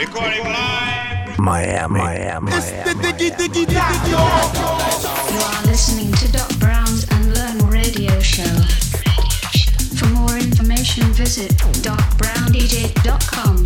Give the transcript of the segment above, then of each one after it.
Recording live. Miami, Miami, Miami. You are listening to Doc Brown's Unlearn Radio Show. For more information, visit docbrowndj.com.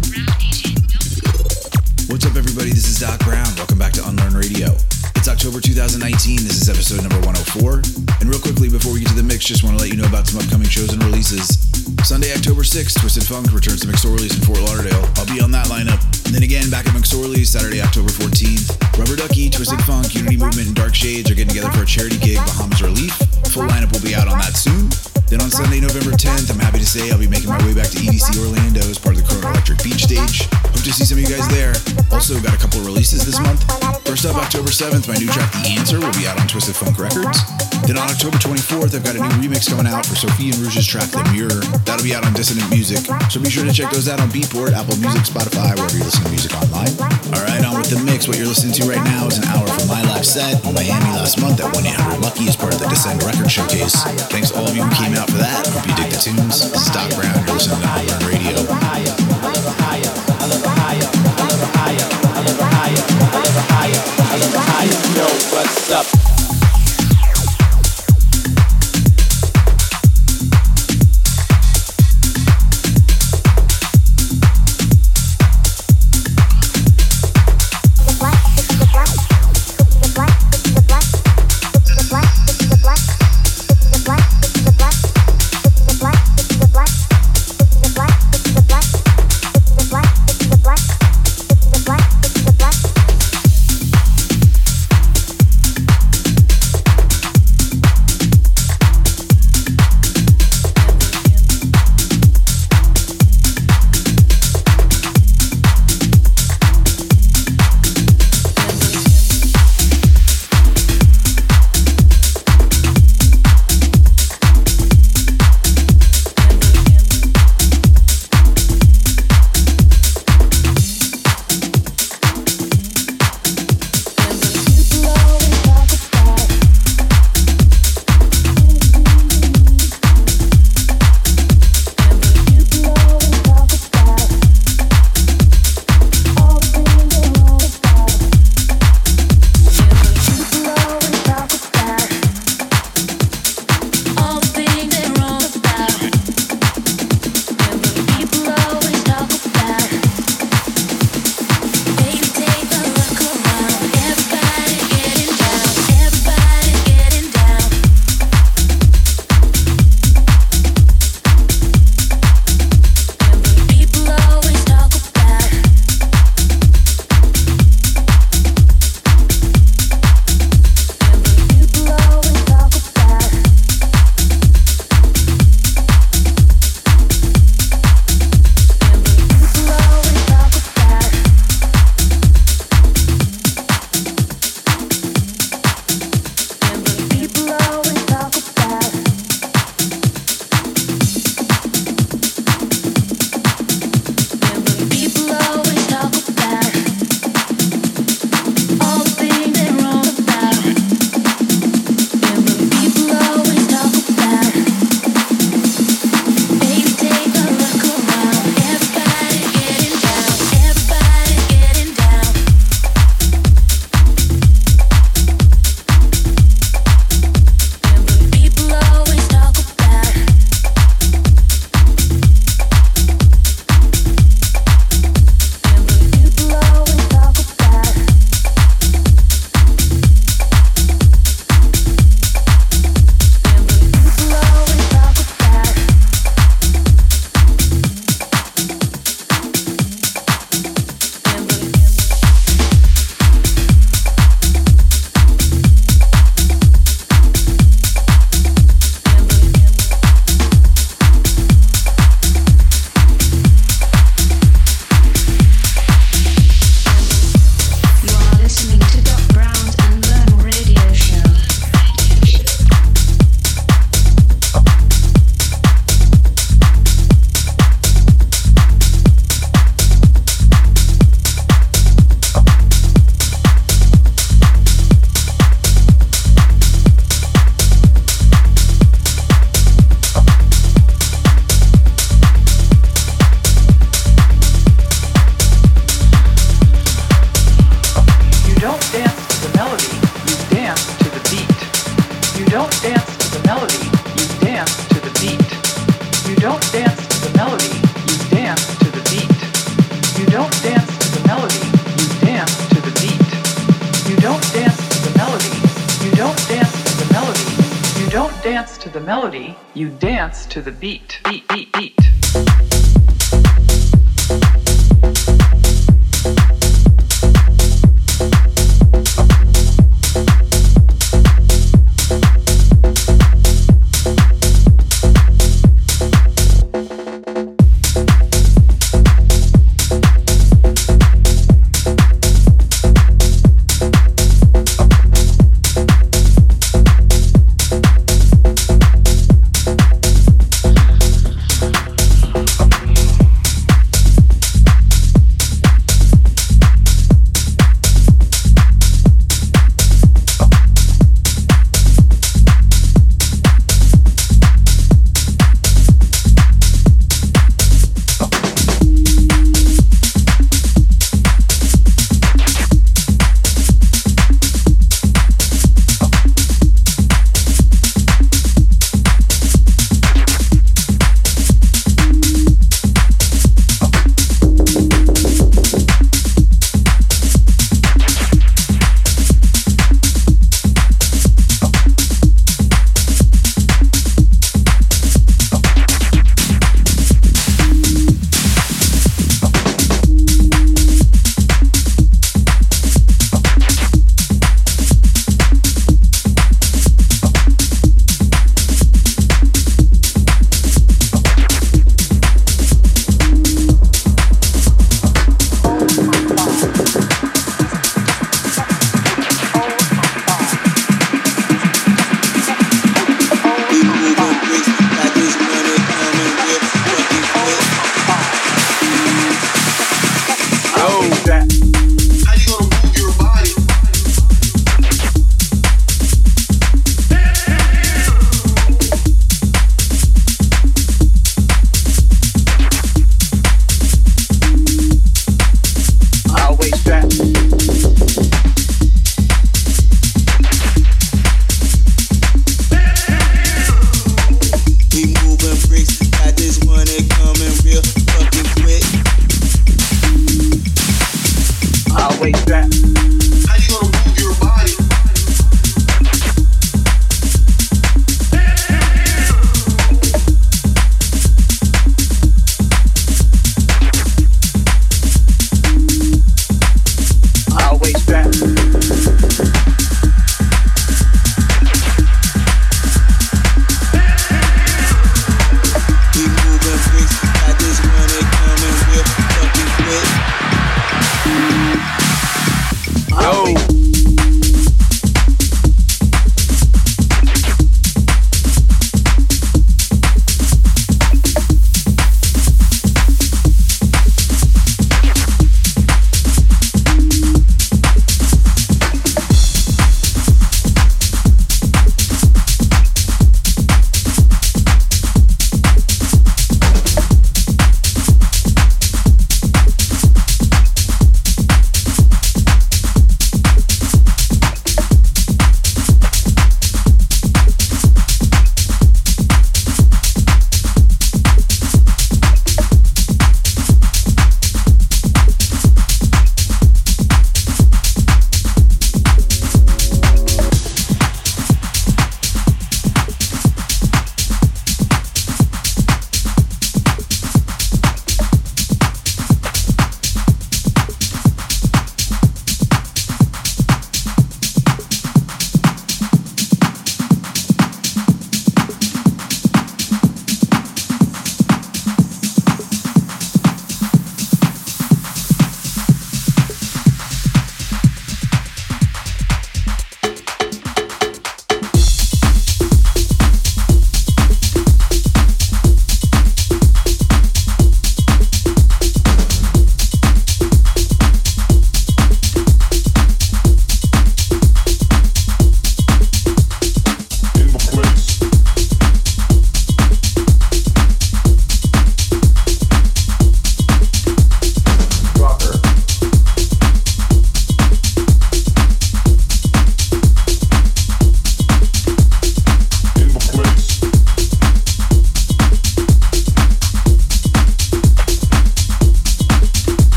What's up, everybody? This is Doc Brown. Welcome back to Unlearn Radio. It's October 2019. This is episode number 104. And real quickly, before we get to the mix, just want to let you know about some upcoming shows and releases. Sunday, October 6th, Twisted Funk returns to McSorley's in Fort Lauderdale. I'll be on that lineup. And then again, back at McSorley's, Saturday, October 14th. Rubber Ducky, Twisted Funk, Unity Movement, and Dark Shades are getting together for a charity gig, Bahamas Relief. Full lineup will be out on that soon. Then on Sunday, November 10th, I'm happy to say I'll be making my way back to EDC Orlando as part of the Corona Electric Beach stage. Hope to see some of you guys there. Also, got a couple of releases this month. First up, October 7th, my new track, The Answer, will be out on Twisted Funk Records. Then on October 24th, I've got a new remix coming out for Sophie and Rouge's track, The Mirror. That'll be out on Dissonant Music. So be sure to check those out on Beatport, Apple Music, Spotify, wherever you listen to music online. All right, on with the mix. What you're listening to right now is an hour from my live set in Miami last month at 1-800 Lucky as part of the Descend Record Showcase. Thanks to all of you who came out for that. Hope you dig the tunes. This is Doc Brown. You're listening to Radio. What's up?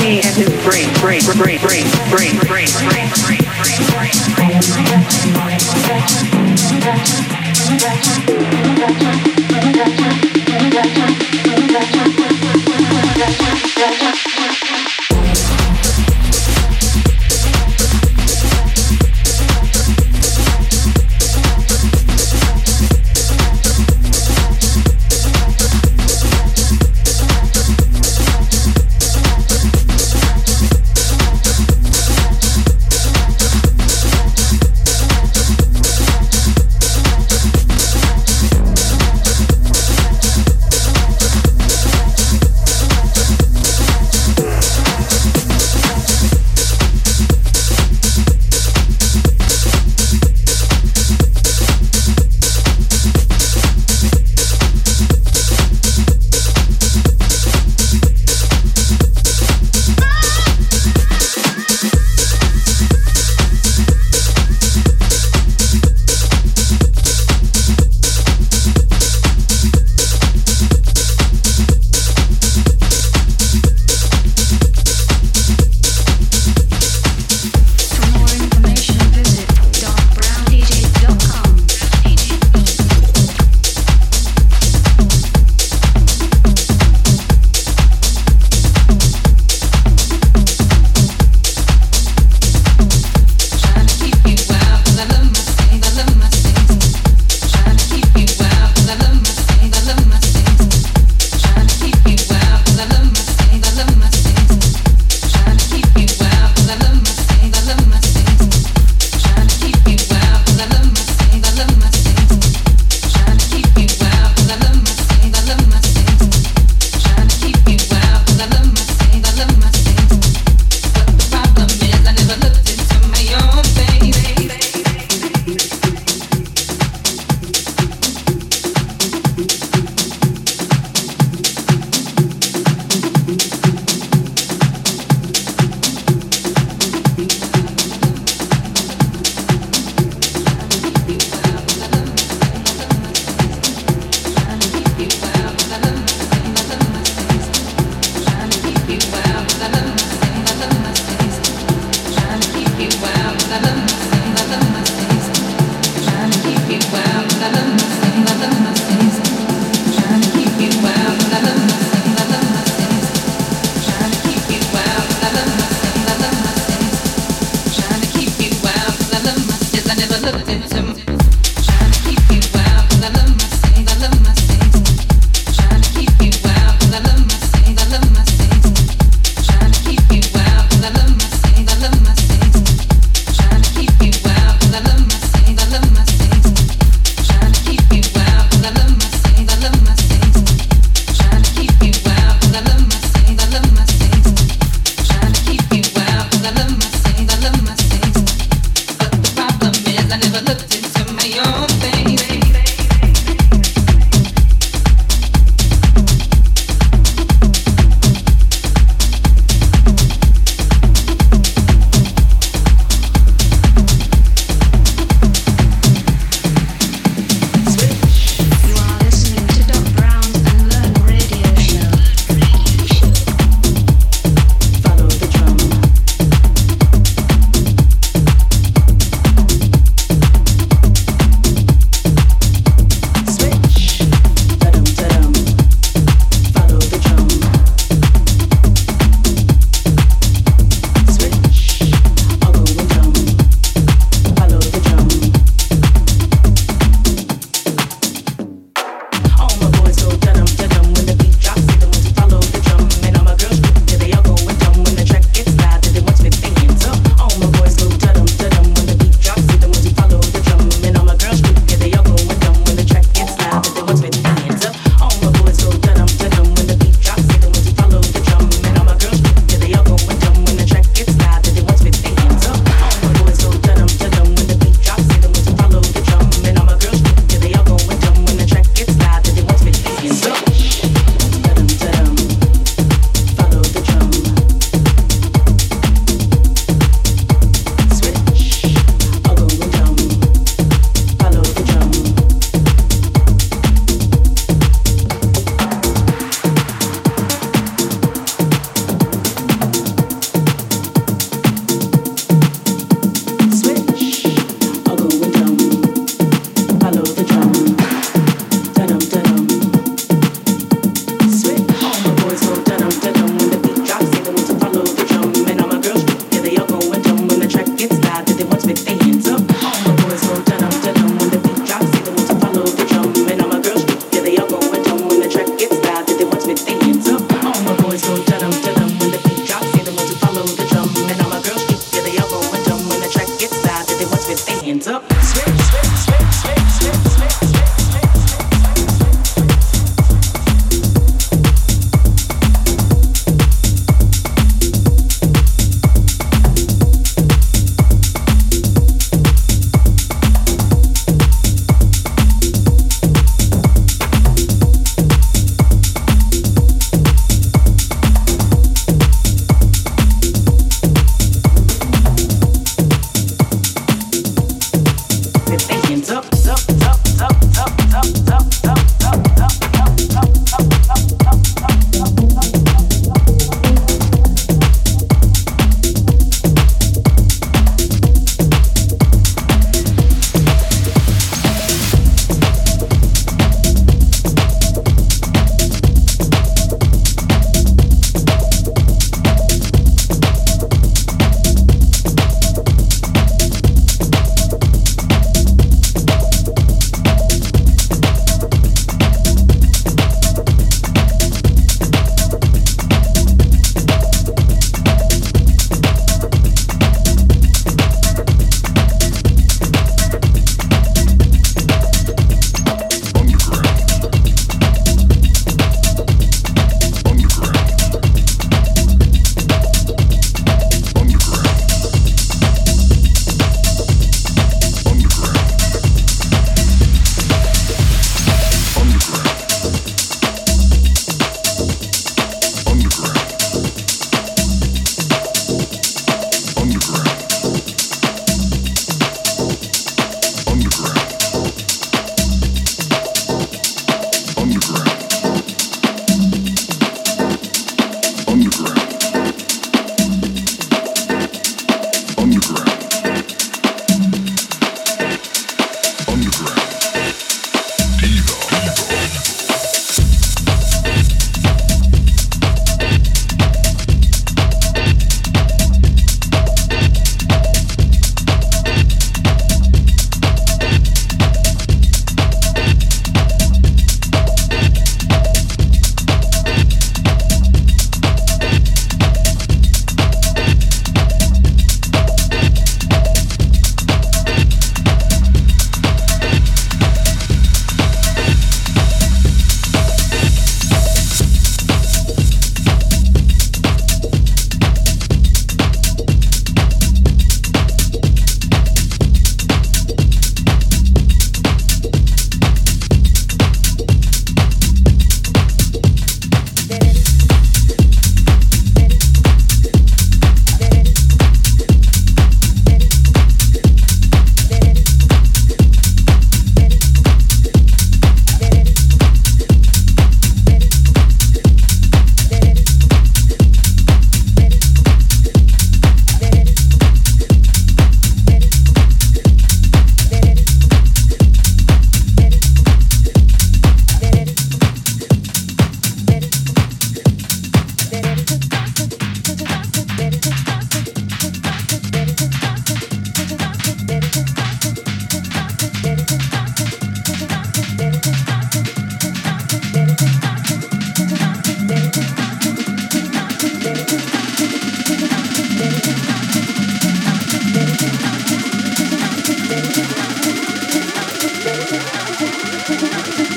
me you. his brain, brain, brain, brain, brain, brain, brain, brain, brain,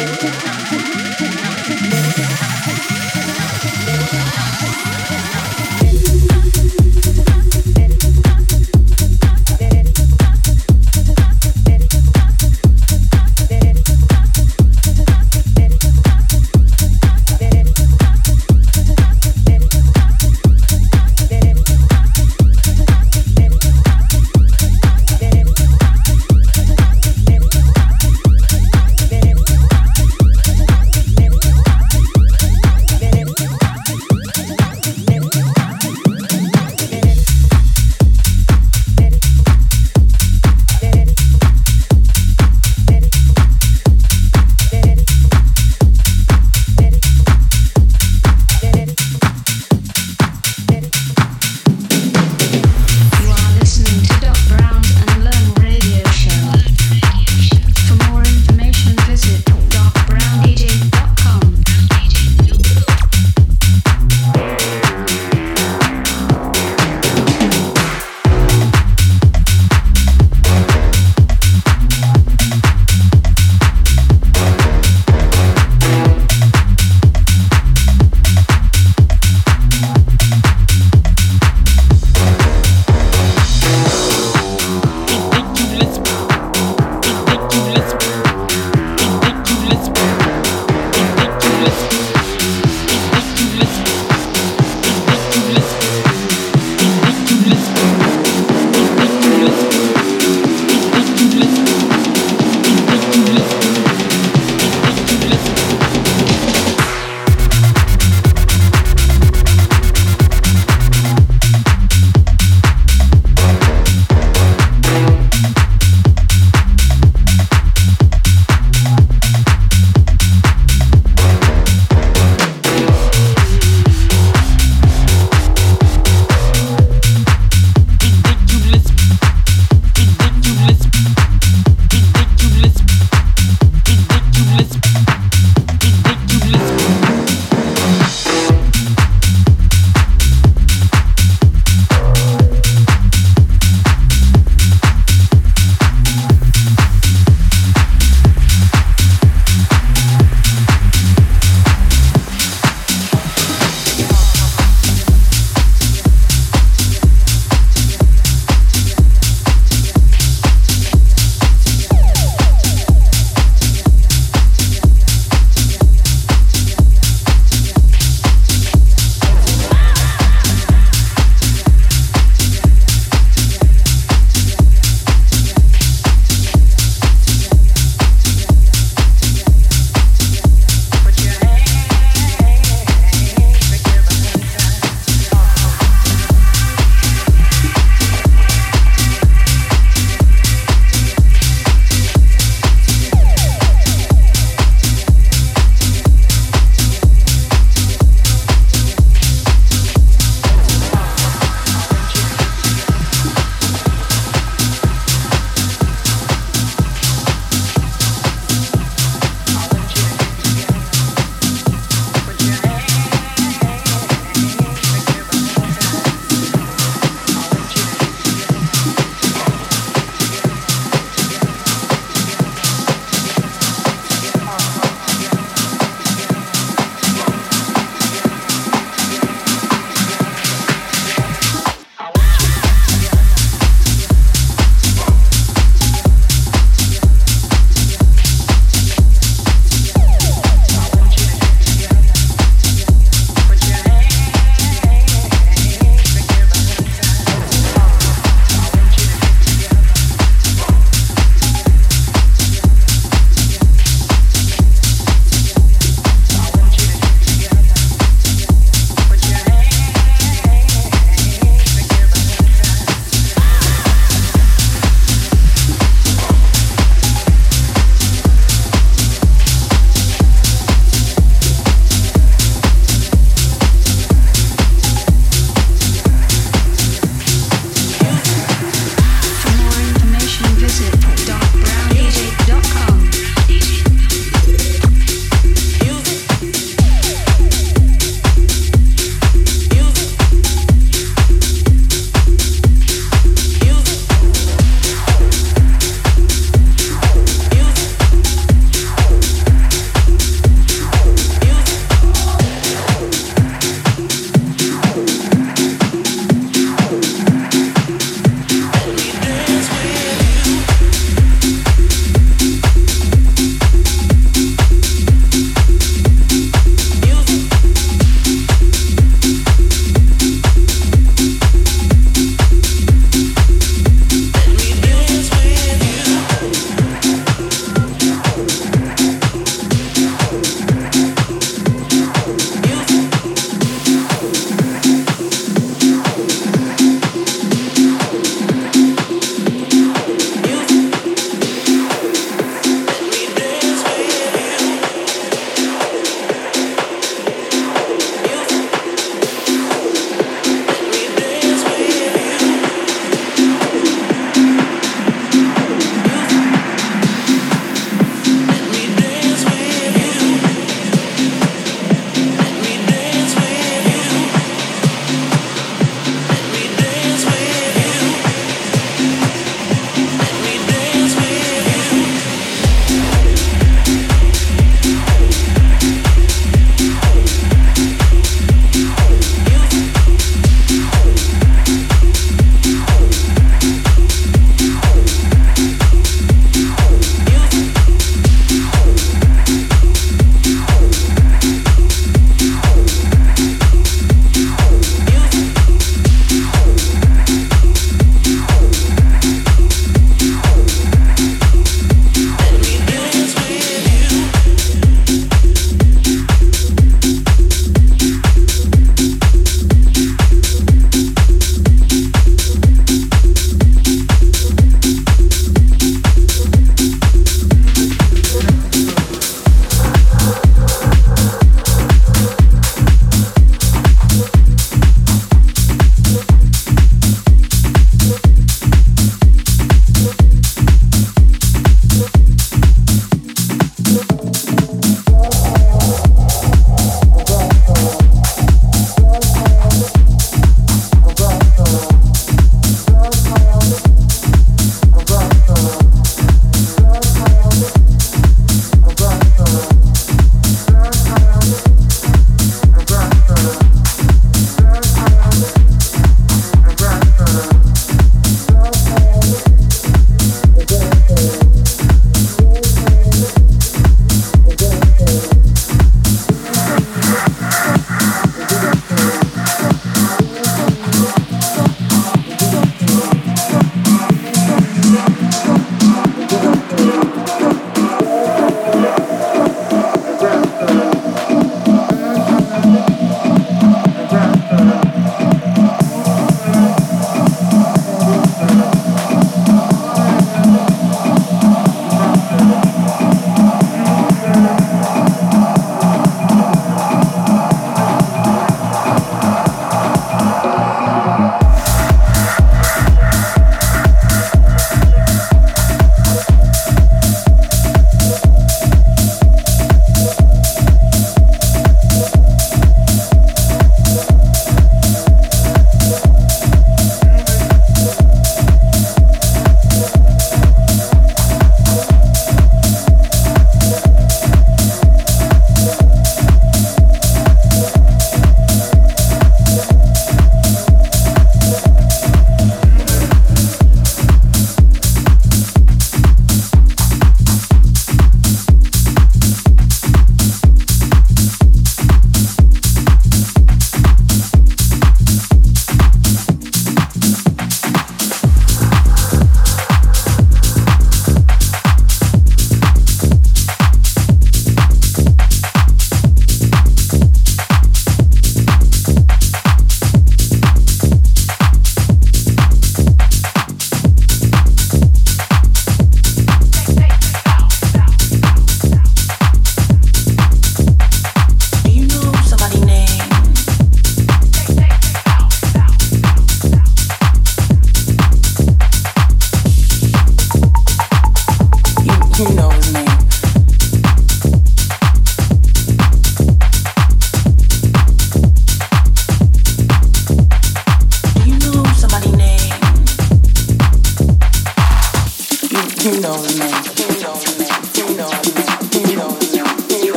Thank you.